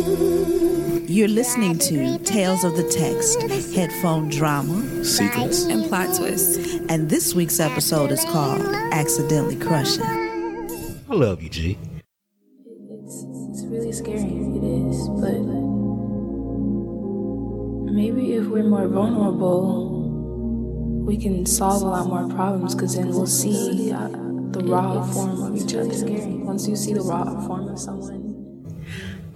You're listening to Tales of the Text, headphone drama, secrets, and plot twists. And this week's episode is called Accidentally Crushing. I love you, G. It's, it's really scary, it is, but maybe if we're more vulnerable, we can solve a lot more problems because then we'll see uh, the raw form of each other. Scary. Once you see the raw form of someone,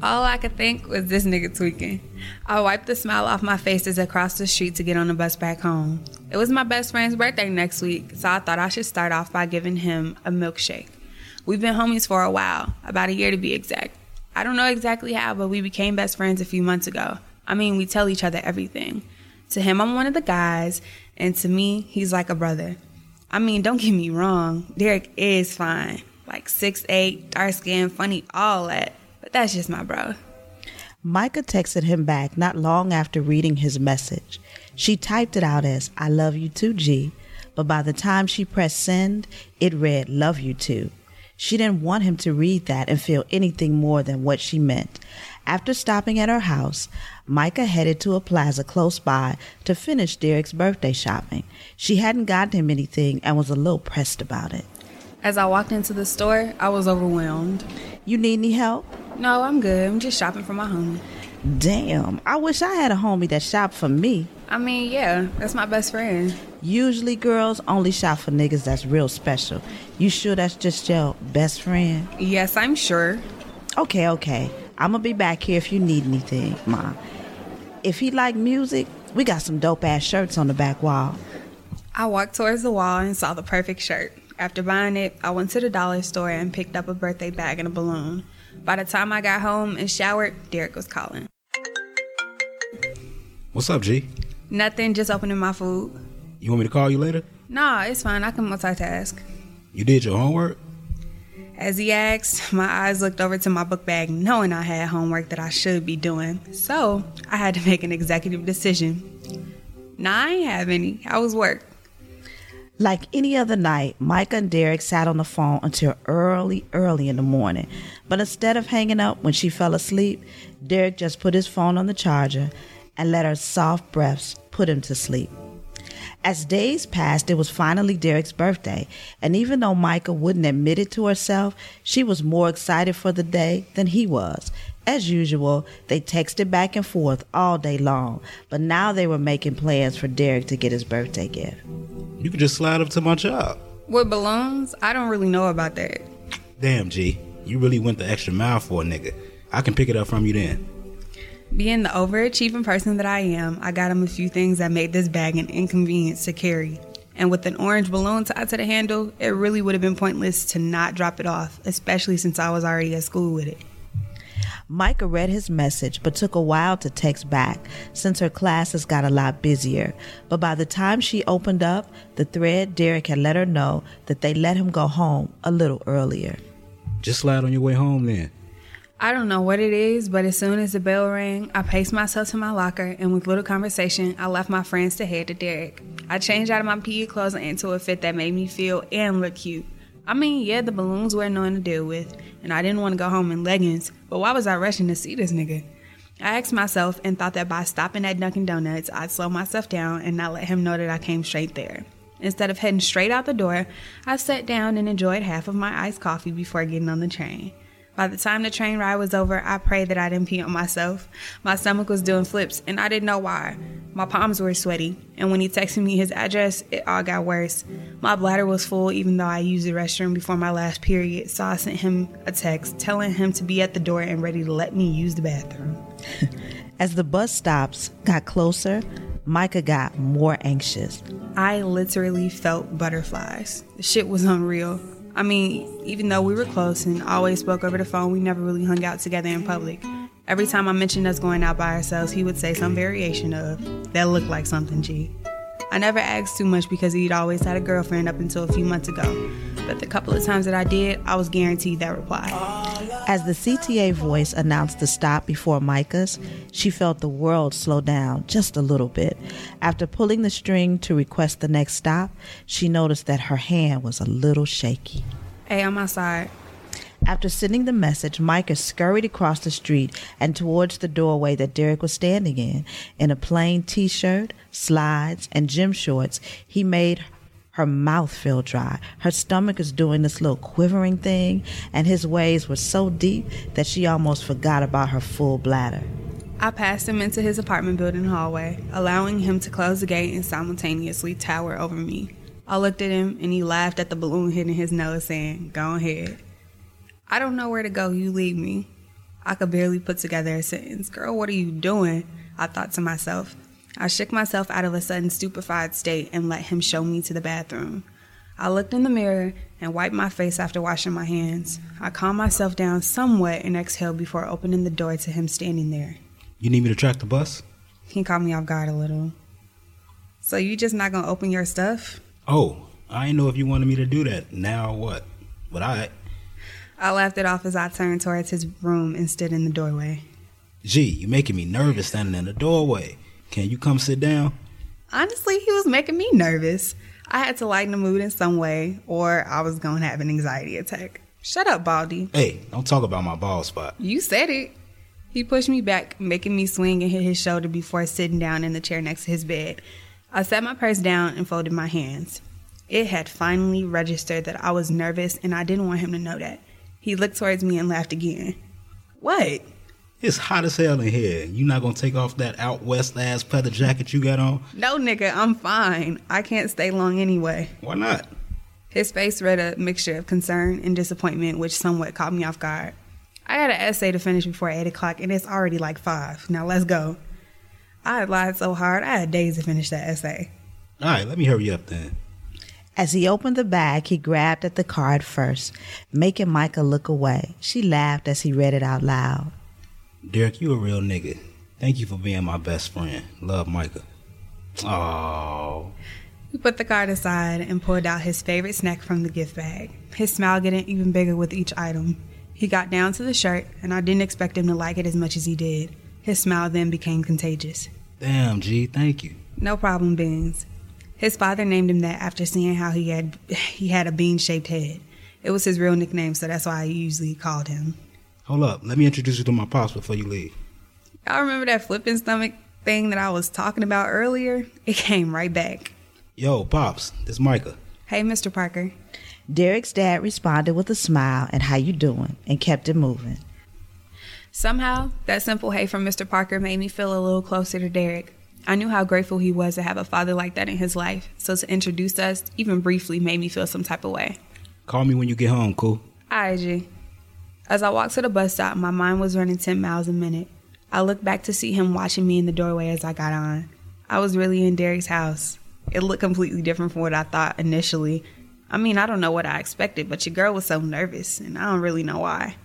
all I could think was this nigga tweaking. I wiped the smile off my face as I crossed the street to get on the bus back home. It was my best friend's birthday next week, so I thought I should start off by giving him a milkshake. We've been homies for a while, about a year to be exact. I don't know exactly how, but we became best friends a few months ago. I mean, we tell each other everything. To him, I'm one of the guys, and to me, he's like a brother. I mean, don't get me wrong, Derek is fine. Like six eight, dark skin, funny, all that that's just my bro. Micah texted him back not long after reading his message. She typed it out as, I love you too, G. But by the time she pressed send, it read, Love you too. She didn't want him to read that and feel anything more than what she meant. After stopping at her house, Micah headed to a plaza close by to finish Derek's birthday shopping. She hadn't gotten him anything and was a little pressed about it. As I walked into the store, I was overwhelmed. You need any help? No, I'm good. I'm just shopping for my homie. Damn, I wish I had a homie that shopped for me. I mean, yeah, that's my best friend. Usually, girls only shop for niggas that's real special. You sure that's just your best friend? Yes, I'm sure. Okay, okay. I'm gonna be back here if you need anything, Ma. If he like music, we got some dope ass shirts on the back wall. I walked towards the wall and saw the perfect shirt. After buying it, I went to the dollar store and picked up a birthday bag and a balloon. By the time I got home and showered, Derek was calling. What's up, G? Nothing, just opening my food. You want me to call you later? Nah, it's fine. I can multitask. You did your homework? As he asked, my eyes looked over to my book bag, knowing I had homework that I should be doing. So I had to make an executive decision. Nah, I ain't have any. I was work. Like any other night, Micah and Derek sat on the phone until early, early in the morning. But instead of hanging up when she fell asleep, Derek just put his phone on the charger and let her soft breaths put him to sleep. As days passed, it was finally Derek's birthday, and even though Micah wouldn't admit it to herself, she was more excited for the day than he was. As usual, they texted back and forth all day long, but now they were making plans for Derek to get his birthday gift. You could just slide up to my job. With balloons? I don't really know about that. Damn, G. You really went the extra mile for a nigga. I can pick it up from you then. Being the overachieving person that I am, I got him a few things that made this bag an inconvenience to carry. And with an orange balloon tied to the handle, it really would have been pointless to not drop it off, especially since I was already at school with it. Micah read his message, but took a while to text back since her classes got a lot busier. But by the time she opened up the thread, Derek had let her know that they let him go home a little earlier. Just slide on your way home then. I don't know what it is, but as soon as the bell rang, I paced myself to my locker and with little conversation, I left my friends to head to Derek. I changed out of my PE clothes into a fit that made me feel and look cute. I mean, yeah, the balloons were annoying to deal with, and I didn't want to go home in leggings, but why was I rushing to see this nigga? I asked myself and thought that by stopping at Dunkin' Donuts, I'd slow myself down and not let him know that I came straight there. Instead of heading straight out the door, I sat down and enjoyed half of my iced coffee before getting on the train. By the time the train ride was over, I prayed that I didn't pee on myself. My stomach was doing flips, and I didn't know why. My palms were sweaty, and when he texted me his address, it all got worse. My bladder was full, even though I used the restroom before my last period, so I sent him a text telling him to be at the door and ready to let me use the bathroom. As the bus stops got closer, Micah got more anxious. I literally felt butterflies. The shit was unreal. I mean, even though we were close and always spoke over the phone, we never really hung out together in public. Every time I mentioned us going out by ourselves, he would say some variation of, that looked like something, G. I never asked too much because he'd always had a girlfriend up until a few months ago. But the couple of times that I did, I was guaranteed that reply. As the CTA voice announced the stop before Micah's, she felt the world slow down just a little bit. After pulling the string to request the next stop, she noticed that her hand was a little shaky. Hey, I'm outside. After sending the message, Micah scurried across the street and towards the doorway that Derek was standing in. In a plain t shirt, slides, and gym shorts, he made her mouth feel dry. Her stomach is doing this little quivering thing, and his waves were so deep that she almost forgot about her full bladder. I passed him into his apartment building hallway, allowing him to close the gate and simultaneously tower over me. I looked at him and he laughed at the balloon hitting his nose, saying, Go ahead. I don't know where to go, you lead me. I could barely put together a sentence. Girl, what are you doing? I thought to myself. I shook myself out of a sudden stupefied state and let him show me to the bathroom. I looked in the mirror and wiped my face after washing my hands. I calmed myself down somewhat and exhaled before opening the door to him standing there. You need me to track the bus? He caught me off guard a little. So you just not gonna open your stuff? Oh, I didn't know if you wanted me to do that. Now what? But I. I laughed it off as I turned towards his room and stood in the doorway. Gee, you're making me nervous standing in the doorway. Can you come sit down? Honestly, he was making me nervous. I had to lighten the mood in some way, or I was gonna have an anxiety attack. Shut up, Baldy. Hey, don't talk about my ball spot. You said it. He pushed me back, making me swing and hit his shoulder before sitting down in the chair next to his bed. I set my purse down and folded my hands. It had finally registered that I was nervous and I didn't want him to know that. He looked towards me and laughed again. What? It's hot as hell in here. You not gonna take off that out west ass leather jacket you got on? No, nigga, I'm fine. I can't stay long anyway. Why not? His face read a mixture of concern and disappointment, which somewhat caught me off guard. I had an essay to finish before 8 o'clock, and it's already like 5. Now let's go. I had lied so hard, I had days to finish that essay. All right, let me hurry up then. As he opened the bag, he grabbed at the card first, making Micah look away. She laughed as he read it out loud. Derek, you a real nigga. Thank you for being my best friend. Love, Micah. Oh. He put the card aside and pulled out his favorite snack from the gift bag. His smile getting even bigger with each item. He got down to the shirt, and I didn't expect him to like it as much as he did. His smile then became contagious. Damn, G, thank you. No problem, Beans. His father named him that after seeing how he had he had a bean-shaped head. It was his real nickname, so that's why I usually called him. Hold up, let me introduce you to my pops before you leave. Y'all remember that flipping stomach thing that I was talking about earlier? It came right back. Yo, pops, this Micah. Hey, Mr. Parker. Derek's dad responded with a smile and how you doing and kept it moving. Somehow, that simple hey from Mr. Parker made me feel a little closer to Derek. I knew how grateful he was to have a father like that in his life, so to introduce us, even briefly, made me feel some type of way. Call me when you get home, cool? Alright, G. As I walked to the bus stop, my mind was running 10 miles a minute. I looked back to see him watching me in the doorway as I got on. I was really in Derek's house. It looked completely different from what I thought initially. I mean, I don't know what I expected, but your girl was so nervous, and I don't really know why.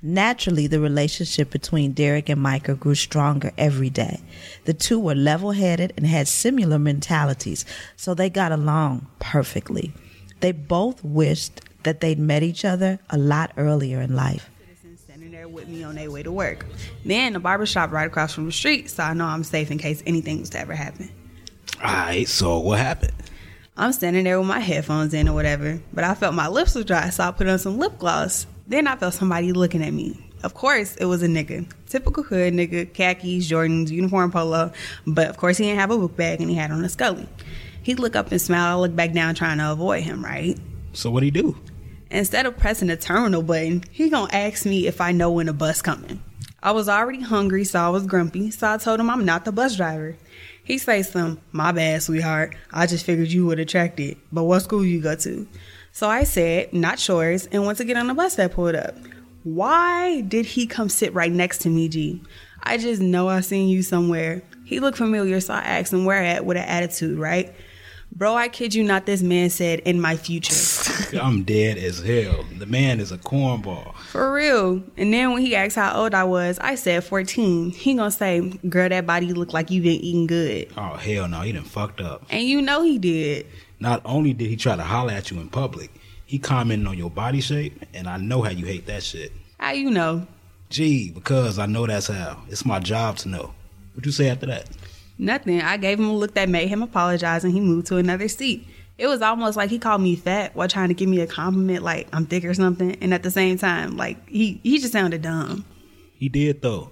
Naturally, the relationship between Derek and Micah grew stronger every day. The two were level headed and had similar mentalities, so they got along perfectly. They both wished that they'd met each other a lot earlier in life. Citizens standing there with me on their way to work. Then the barber shop right across from the street, so I know I'm safe in case anything was to ever happen. Alright, so what happened? I'm standing there with my headphones in or whatever, but I felt my lips were dry, so I put on some lip gloss. Then I felt somebody looking at me. Of course, it was a nigga. Typical hood nigga, khakis, Jordans, uniform polo, but of course he didn't have a book bag and he had on a scully. He'd look up and smile, I look back down trying to avoid him, right? So what'd he do? Instead of pressing the terminal button, he gonna ask me if I know when the bus coming. I was already hungry, so I was grumpy, so I told him I'm not the bus driver. He say some, my bad, sweetheart. I just figured you would attract it. But what school you go to? So I said, not yours, and went to get on the bus that pulled up. Why did he come sit right next to me, G? I just know I seen you somewhere. He looked familiar, so I asked him where at with an attitude, right? Bro, I kid you not, this man said, in my future. I'm dead as hell. The man is a cornball. For real. And then when he asked how old I was, I said 14. He gonna say, girl, that body look like you been eating good. Oh hell no, he done fucked up. And you know he did. Not only did he try to holler at you in public, he commented on your body shape, and I know how you hate that shit. How you know? Gee, because I know that's how. It's my job to know. What you say after that? Nothing. I gave him a look that made him apologize and he moved to another seat. It was almost like he called me fat while trying to give me a compliment, like I'm thick or something. And at the same time, like he he just sounded dumb. He did though.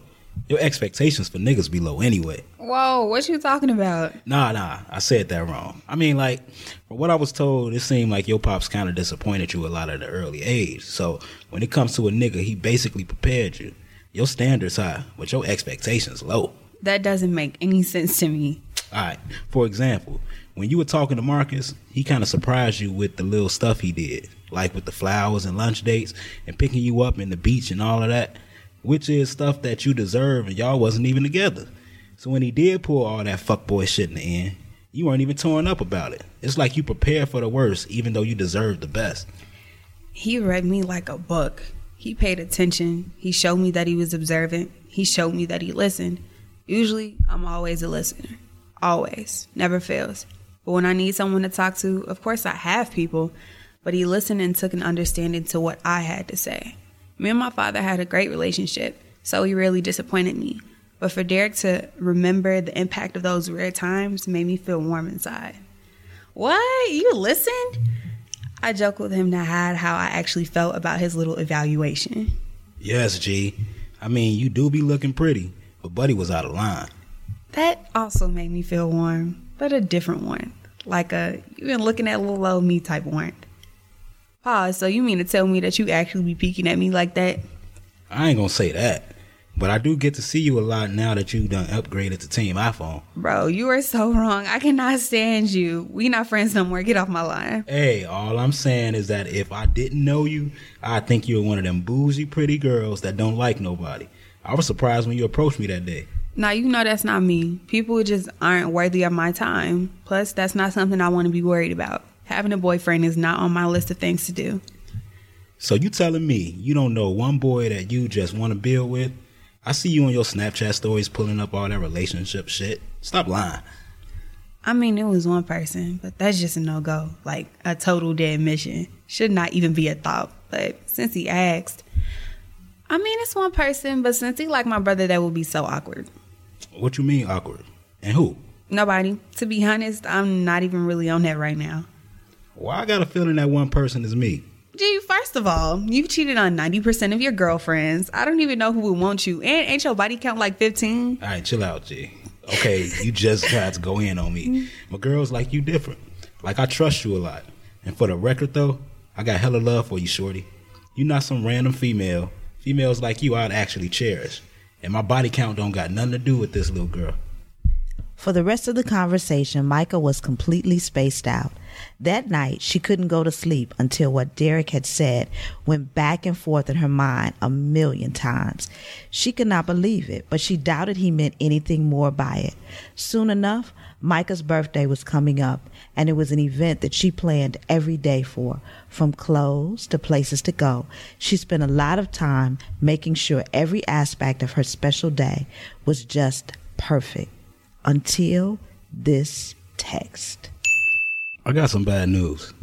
Your expectations for niggas be low anyway. Whoa, what you talking about? Nah, nah, I said that wrong. I mean, like, from what I was told, it seemed like your pops kind of disappointed you a lot at the early age. So when it comes to a nigga, he basically prepared you. Your standards high, but your expectations low. That doesn't make any sense to me. All right. For example, when you were talking to Marcus, he kind of surprised you with the little stuff he did, like with the flowers and lunch dates and picking you up in the beach and all of that, which is stuff that you deserve and y'all wasn't even together. So when he did pull all that fuckboy shit in the end, you weren't even torn up about it. It's like you prepared for the worst, even though you deserved the best. He read me like a book. He paid attention. He showed me that he was observant. He showed me that he listened. Usually, I'm always a listener. Always. Never fails. But when I need someone to talk to, of course I have people, but he listened and took an understanding to what I had to say. Me and my father had a great relationship, so he really disappointed me. But for Derek to remember the impact of those rare times made me feel warm inside. What? You listened? I joked with him to hide how I actually felt about his little evaluation. Yes, G. I mean, you do be looking pretty, but Buddy was out of line. That also made me feel warm, but a different one. Like a, you been looking at little old me type warmth. Pause, so you mean to tell me that you actually be peeking at me like that? I ain't gonna say that, but I do get to see you a lot now that you done upgraded to Team iPhone. Bro, you are so wrong. I cannot stand you. We not friends no more. Get off my line. Hey, all I'm saying is that if I didn't know you, I'd think you're one of them bougie, pretty girls that don't like nobody. I was surprised when you approached me that day. Now you know that's not me. People just aren't worthy of my time. Plus, that's not something I want to be worried about. Having a boyfriend is not on my list of things to do. So you telling me you don't know one boy that you just want to build with? I see you on your Snapchat stories pulling up all that relationship shit. Stop lying. I mean, it was one person, but that's just a no go. Like a total dead mission. Should not even be a thought. But since he asked, I mean, it's one person, but since he like my brother, that would be so awkward. What you mean awkward? And who? Nobody. To be honest, I'm not even really on that right now. Well, I got a feeling that one person is me. Gee, first of all, you've cheated on 90% of your girlfriends. I don't even know who would want you. And ain't your body count like 15? All right, chill out, G. Okay, you just tried to go in on me. My girls like you different. Like I trust you a lot. And for the record though, I got hella love for you, shorty. You not some random female. Females like you I'd actually cherish. And my body count don't got nothing to do with this little girl. For the rest of the conversation, Micah was completely spaced out. That night, she couldn't go to sleep until what Derek had said went back and forth in her mind a million times. She could not believe it, but she doubted he meant anything more by it. Soon enough, Micah's birthday was coming up, and it was an event that she planned every day for. From clothes to places to go, she spent a lot of time making sure every aspect of her special day was just perfect until this text. I got some bad news.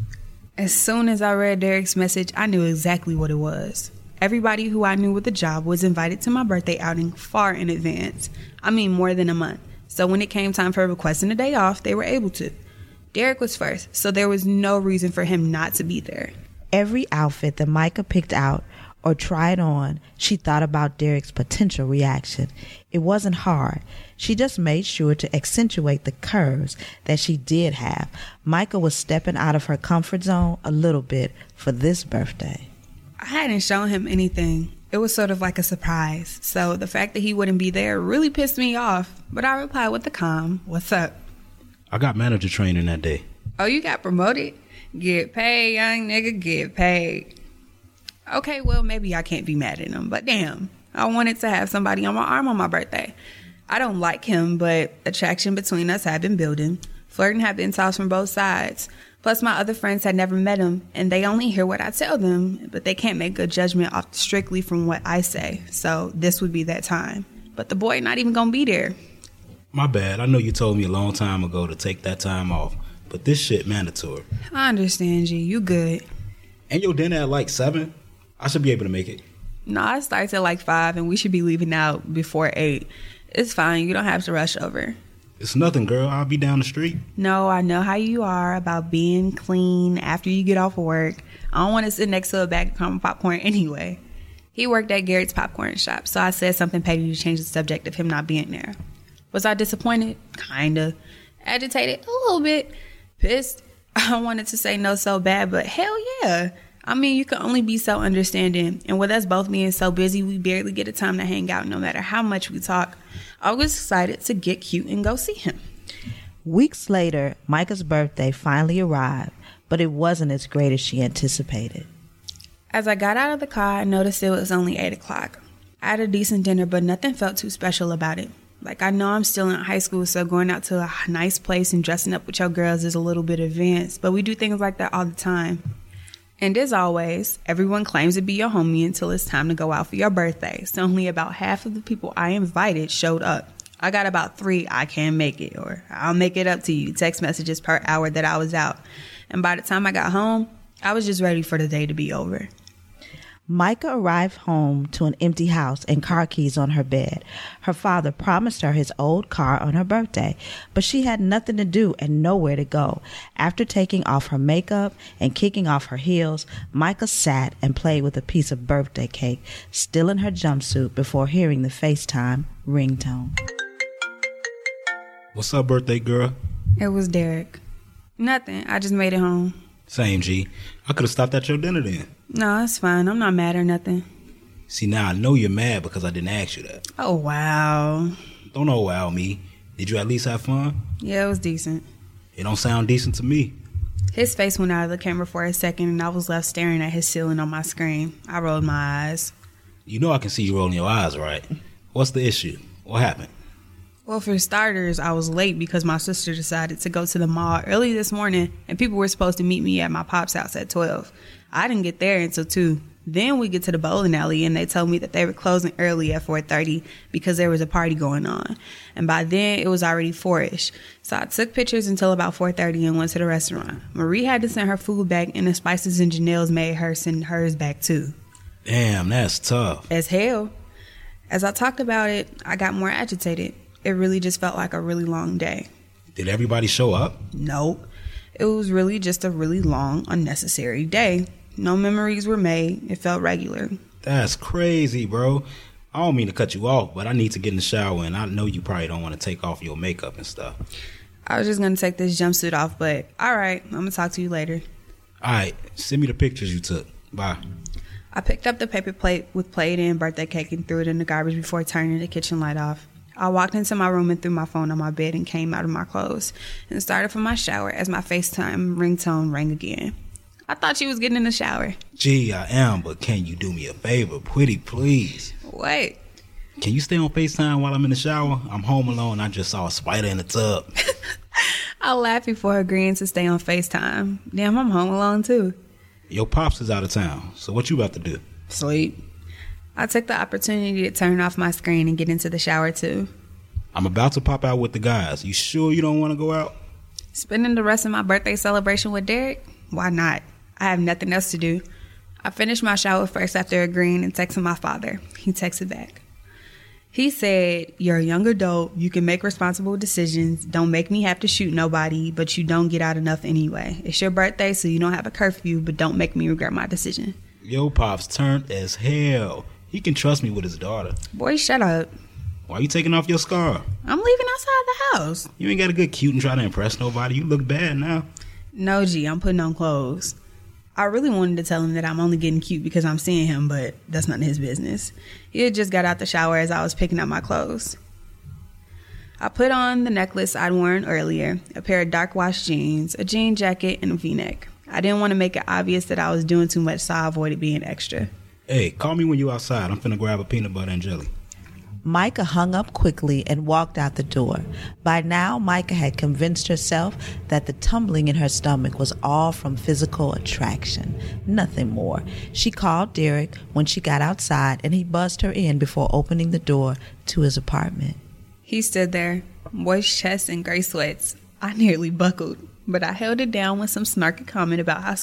As soon as I read Derek's message, I knew exactly what it was. Everybody who I knew with a job was invited to my birthday outing far in advance. I mean, more than a month. So when it came time for requesting a day off, they were able to. Derek was first, so there was no reason for him not to be there. Every outfit that Micah picked out or try it on, she thought about Derek's potential reaction. It wasn't hard. She just made sure to accentuate the curves that she did have. Micah was stepping out of her comfort zone a little bit for this birthday. I hadn't shown him anything. It was sort of like a surprise. So the fact that he wouldn't be there really pissed me off. But I replied with a calm, What's up? I got manager training that day. Oh, you got promoted? Get paid, young nigga, get paid. Okay, well, maybe I can't be mad at him, but damn, I wanted to have somebody on my arm on my birthday. I don't like him, but attraction between us had been building. Flirting had been tossed from both sides. Plus, my other friends had never met him, and they only hear what I tell them, but they can't make a judgment off strictly from what I say. So this would be that time. But the boy not even gonna be there. My bad. I know you told me a long time ago to take that time off, but this shit mandatory. I understand, you. You good. And your dinner at like seven? I should be able to make it. No, it starts at like five, and we should be leaving out before eight. It's fine. You don't have to rush over. It's nothing, girl. I'll be down the street. No, I know how you are about being clean after you get off of work. I don't want to sit next to a bag of caramel popcorn anyway. He worked at Garrett's popcorn shop, so I said something petty to change the subject of him not being there. Was I disappointed? Kinda. Agitated? A little bit. Pissed? I wanted to say no so bad, but hell yeah. I mean, you can only be so understanding. And with us both being so busy, we barely get a time to hang out no matter how much we talk. I was excited to get cute and go see him. Weeks later, Micah's birthday finally arrived, but it wasn't as great as she anticipated. As I got out of the car, I noticed it was only 8 o'clock. I had a decent dinner, but nothing felt too special about it. Like, I know I'm still in high school, so going out to a nice place and dressing up with your girls is a little bit advanced, but we do things like that all the time. And as always, everyone claims to be your homie until it's time to go out for your birthday. So only about half of the people I invited showed up. I got about three, I can't make it, or I'll make it up to you, text messages per hour that I was out. And by the time I got home, I was just ready for the day to be over. Micah arrived home to an empty house and car keys on her bed. Her father promised her his old car on her birthday, but she had nothing to do and nowhere to go. After taking off her makeup and kicking off her heels, Micah sat and played with a piece of birthday cake, still in her jumpsuit, before hearing the FaceTime ringtone. What's up, birthday girl? It was Derek. Nothing. I just made it home. Same, G. I could have stopped at your dinner then. No, it's fine. I'm not mad or nothing. See, now I know you're mad because I didn't ask you that. Oh, wow. Don't know wow me. Did you at least have fun? Yeah, it was decent. It don't sound decent to me. His face went out of the camera for a second, and I was left staring at his ceiling on my screen. I rolled my eyes. You know I can see you rolling your eyes, right? What's the issue? What happened? Well, for starters, I was late because my sister decided to go to the mall early this morning, and people were supposed to meet me at my pop's house at 12. I didn't get there until 2. Then we get to the bowling alley and they told me that they were closing early at 4:30 because there was a party going on. And by then it was already 4ish. So I took pictures until about 4:30 and went to the restaurant. Marie had to send her food back and the Spices and Janelle's made her send hers back too. Damn, that's tough. As hell. As I talked about it, I got more agitated. It really just felt like a really long day. Did everybody show up? Nope. It was really just a really long, unnecessary day. No memories were made. It felt regular. That's crazy, bro. I don't mean to cut you off, but I need to get in the shower, and I know you probably don't want to take off your makeup and stuff. I was just gonna take this jumpsuit off, but all right, I'm gonna talk to you later. All right, send me the pictures you took. Bye. I picked up the paper plate with plate and birthday cake and threw it in the garbage before turning the kitchen light off. I walked into my room and threw my phone on my bed and came out of my clothes and started for my shower as my FaceTime ringtone rang again. I thought you was getting in the shower. Gee, I am, but can you do me a favor? Pretty please. What? Can you stay on FaceTime while I'm in the shower? I'm home alone. I just saw a spider in the tub. I laughed before agreeing to stay on FaceTime. Damn, I'm home alone too. Your pops is out of town, so what you about to do? Sleep. I took the opportunity to turn off my screen and get into the shower too. I'm about to pop out with the guys. You sure you don't want to go out? Spending the rest of my birthday celebration with Derek? Why not? I have nothing else to do. I finished my shower first after agreeing and texting my father. He texted back. He said, You're a young adult. You can make responsible decisions. Don't make me have to shoot nobody, but you don't get out enough anyway. It's your birthday, so you don't have a curfew, but don't make me regret my decision. Yo, pops turned as hell. He can trust me with his daughter. Boy, shut up. Why are you taking off your scarf? I'm leaving outside the house. You ain't got to get cute and try to impress nobody. You look bad now. No, G, I'm putting on clothes. I really wanted to tell him that I'm only getting cute because I'm seeing him, but that's none of his business. He had just got out the shower as I was picking up my clothes. I put on the necklace I'd worn earlier, a pair of dark wash jeans, a jean jacket, and a v neck. I didn't want to make it obvious that I was doing too much, so I avoided being extra. Hey, call me when you're outside. I'm finna grab a peanut butter and jelly. Micah hung up quickly and walked out the door. By now, Micah had convinced herself that the tumbling in her stomach was all from physical attraction, nothing more. She called Derek when she got outside and he buzzed her in before opening the door to his apartment. He stood there, moist chest and gray sweats. I nearly buckled, but I held it down with some snarky comment about how